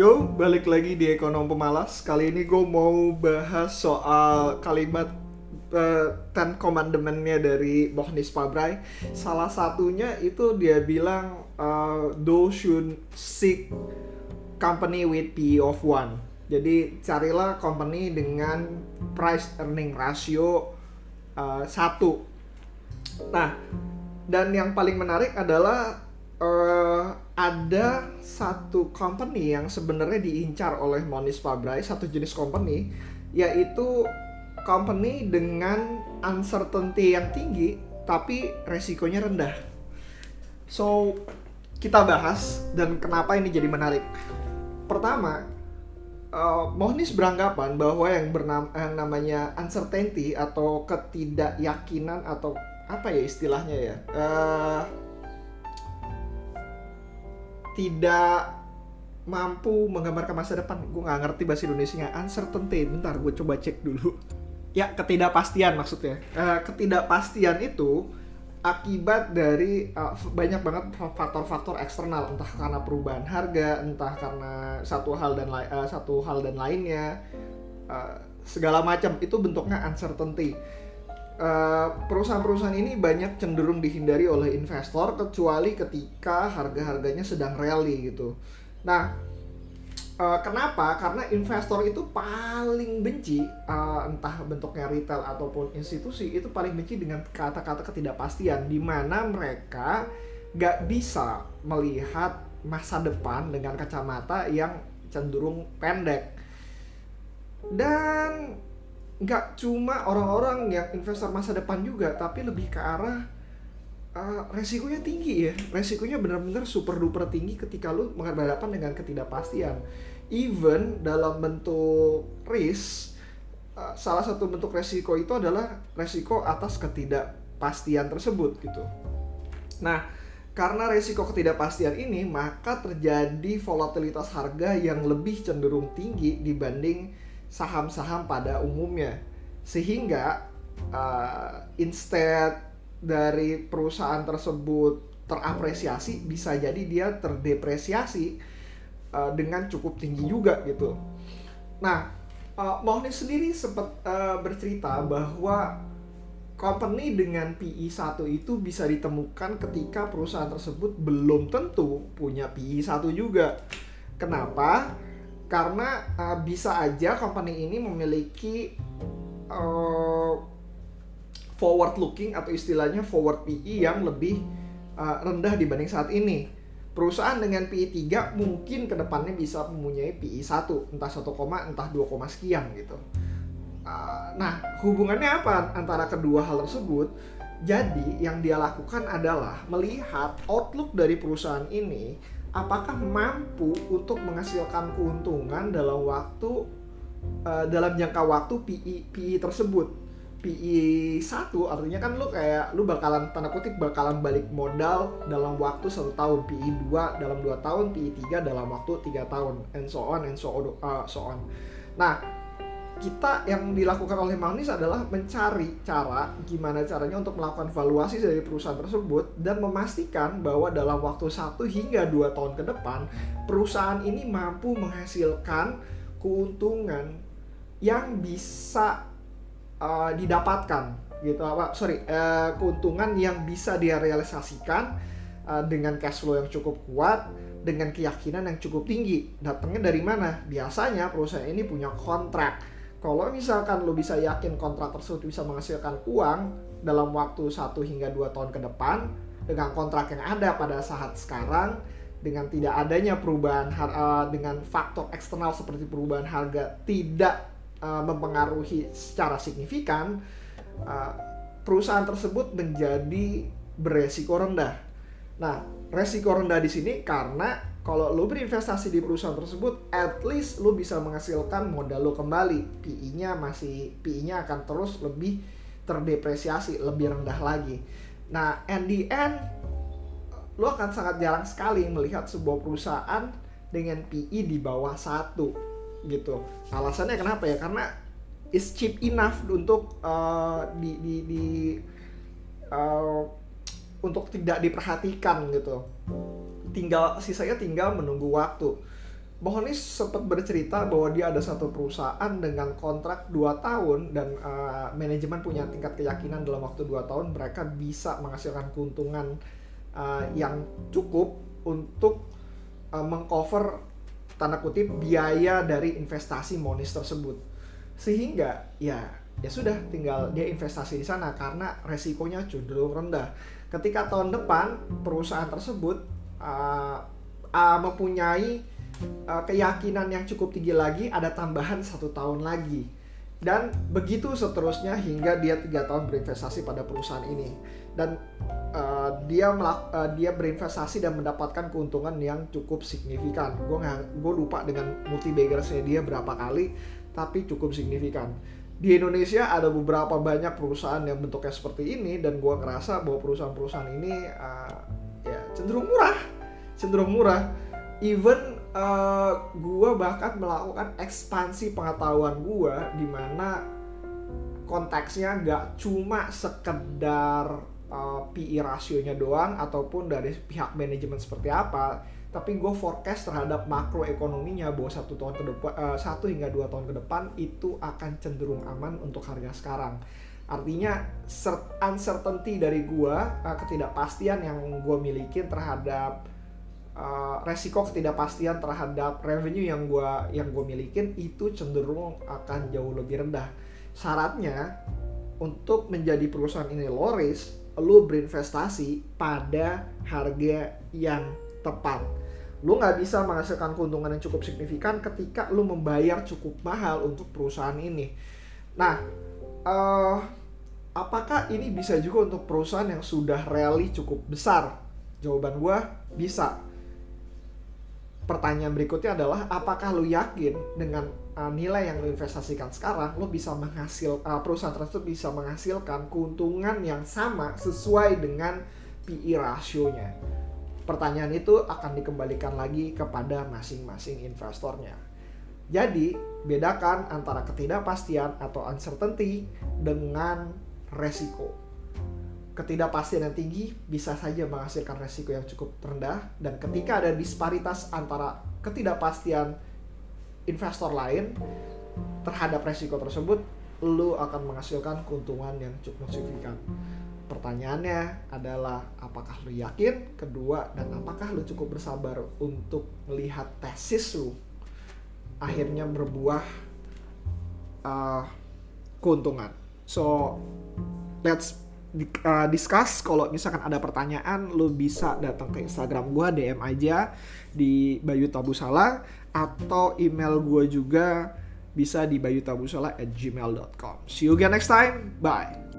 Yo, balik lagi di Ekonom Pemalas. Kali ini gue mau bahas soal kalimat uh, Ten Commandment-nya dari Mohnis Pabrai. Salah satunya itu dia bilang, uh, those should seek company with PE of one. Jadi carilah company dengan price earning ratio uh, satu. Nah, dan yang paling menarik adalah uh, ada satu company yang sebenarnya diincar oleh Monis Pabrai, satu jenis company, yaitu company dengan uncertainty yang tinggi tapi resikonya rendah. So, kita bahas dan kenapa ini jadi menarik. Pertama, uh, Mohnis beranggapan bahwa yang bernama yang namanya uncertainty atau ketidakyakinan atau apa ya istilahnya ya? Uh, tidak mampu menggambarkan masa depan. Gue nggak ngerti bahasa Indonesia uncertainty. Bentar gue coba cek dulu. Ya ketidakpastian maksudnya. Uh, ketidakpastian itu akibat dari uh, banyak banget faktor-faktor eksternal. Entah karena perubahan harga entah karena satu hal dan uh, satu hal dan lainnya. Segala macam. Itu bentuknya uncertainty. Eh, perusahaan-perusahaan ini banyak cenderung dihindari oleh investor kecuali ketika harga-harganya sedang rally gitu. Nah, uh, kenapa? Karena investor itu paling benci uh, entah bentuknya retail ataupun institusi itu paling benci dengan kata-kata ketidakpastian di mana mereka gak bisa melihat masa depan dengan kacamata yang cenderung pendek. Dan nggak cuma orang-orang yang investor masa depan juga tapi lebih ke arah uh, resikonya tinggi ya. Resikonya benar-benar super duper tinggi ketika lu menghadapan dengan ketidakpastian. Even dalam bentuk risk uh, salah satu bentuk resiko itu adalah resiko atas ketidakpastian tersebut gitu. Nah karena resiko ketidakpastian ini maka terjadi volatilitas harga yang lebih cenderung tinggi dibanding saham-saham pada umumnya sehingga uh, instead dari perusahaan tersebut terapresiasi bisa jadi dia terdepresiasi uh, dengan cukup tinggi juga gitu. Nah, uh, Mohni sendiri sempat uh, bercerita bahwa company dengan PE 1 itu bisa ditemukan ketika perusahaan tersebut belum tentu punya PE 1 juga. Kenapa? Karena uh, bisa aja company ini memiliki uh, forward looking atau istilahnya forward PE yang lebih uh, rendah dibanding saat ini. Perusahaan dengan PE 3 mungkin ke depannya bisa mempunyai PE 1, entah 1, entah 2, sekian gitu. Uh, nah, hubungannya apa antara kedua hal tersebut? Jadi, yang dia lakukan adalah melihat outlook dari perusahaan ini apakah mampu untuk menghasilkan keuntungan dalam waktu uh, dalam jangka waktu PI PI tersebut. PI satu artinya kan lu kayak lu bakalan tanda kutip bakalan balik modal dalam waktu satu tahun PI 2 dalam dua tahun PI 3 dalam waktu tiga tahun and so on and so on, uh, so on. Nah kita yang dilakukan oleh Manis adalah mencari cara gimana caranya untuk melakukan valuasi dari perusahaan tersebut dan memastikan bahwa dalam waktu satu hingga dua tahun ke depan perusahaan ini mampu menghasilkan keuntungan yang bisa uh, didapatkan gitu. Apa sorry uh, keuntungan yang bisa dia realisasikan uh, dengan cash flow yang cukup kuat dengan keyakinan yang cukup tinggi. Datangnya dari mana? Biasanya perusahaan ini punya kontrak kalau misalkan lo bisa yakin kontrak tersebut bisa menghasilkan uang dalam waktu 1 hingga 2 tahun ke depan dengan kontrak yang ada pada saat sekarang dengan tidak adanya perubahan uh, dengan faktor eksternal seperti perubahan harga tidak uh, mempengaruhi secara signifikan uh, perusahaan tersebut menjadi beresiko rendah. Nah, resiko rendah di sini karena kalau lo berinvestasi di perusahaan tersebut, at least lo bisa menghasilkan modal lo kembali. PI-nya masih PI-nya akan terus lebih terdepresiasi, lebih rendah lagi. Nah, and the end lo akan sangat jarang sekali melihat sebuah perusahaan dengan PI di bawah satu gitu. Alasannya kenapa ya? Karena is cheap enough untuk uh, di di, di uh, untuk tidak diperhatikan gitu tinggal sisanya tinggal menunggu waktu Mohonis sempat bercerita bahwa dia ada satu perusahaan dengan kontrak 2 tahun dan uh, manajemen punya tingkat keyakinan dalam waktu 2 tahun mereka bisa menghasilkan keuntungan uh, yang cukup untuk uh, mengcover tanda kutip biaya dari investasi Monis tersebut. Sehingga ya ya sudah tinggal dia investasi di sana karena resikonya cenderung rendah. Ketika tahun depan perusahaan tersebut uh, uh, mempunyai uh, keyakinan yang cukup tinggi lagi ada tambahan satu tahun lagi. Dan begitu seterusnya hingga dia tiga tahun berinvestasi pada perusahaan ini. Dan uh, dia uh, dia berinvestasi dan mendapatkan keuntungan yang cukup signifikan. Gue gue lupa dengan multi baggersnya dia berapa kali tapi cukup signifikan. Di Indonesia ada beberapa banyak perusahaan yang bentuknya seperti ini dan gue ngerasa bahwa perusahaan-perusahaan ini uh, cenderung murah. Cenderung murah. Even uh, gue bahkan melakukan ekspansi pengetahuan gue di mana konteksnya gak cuma sekedar uh, eh, PI rasionya doang ataupun dari pihak manajemen seperti apa tapi gue forecast terhadap makroekonominya bahwa satu tahun ke depan uh, satu hingga dua tahun ke depan itu akan cenderung aman untuk harga sekarang artinya uncertainty dari gue uh, ketidakpastian yang gue miliki terhadap uh, resiko ketidakpastian terhadap revenue yang gue yang gue milikin itu cenderung akan jauh lebih rendah. Syaratnya untuk menjadi perusahaan ini low risk, lu berinvestasi pada harga yang tepat. Lu nggak bisa menghasilkan keuntungan yang cukup signifikan ketika lu membayar cukup mahal untuk perusahaan ini. Nah, uh, apakah ini bisa juga untuk perusahaan yang sudah rally cukup besar? Jawaban gue bisa pertanyaan berikutnya adalah apakah lu yakin dengan uh, nilai yang lu investasikan sekarang lu bisa menghasil uh, perusahaan tersebut bisa menghasilkan keuntungan yang sama sesuai dengan PE rasionya. Pertanyaan itu akan dikembalikan lagi kepada masing-masing investornya. Jadi, bedakan antara ketidakpastian atau uncertainty dengan resiko. Ketidakpastian yang tinggi bisa saja menghasilkan resiko yang cukup rendah dan ketika ada disparitas antara ketidakpastian investor lain terhadap resiko tersebut lu akan menghasilkan keuntungan yang cukup signifikan. Pertanyaannya adalah apakah lu yakin? Kedua dan apakah lu cukup bersabar untuk melihat tesis lu akhirnya berbuah uh, keuntungan? So let's uh, discuss kalau misalkan ada pertanyaan lu bisa datang ke Instagram gua DM aja di Bayu Tabusala atau email gua juga bisa di bayutabusala at gmail.com see you again next time. Bye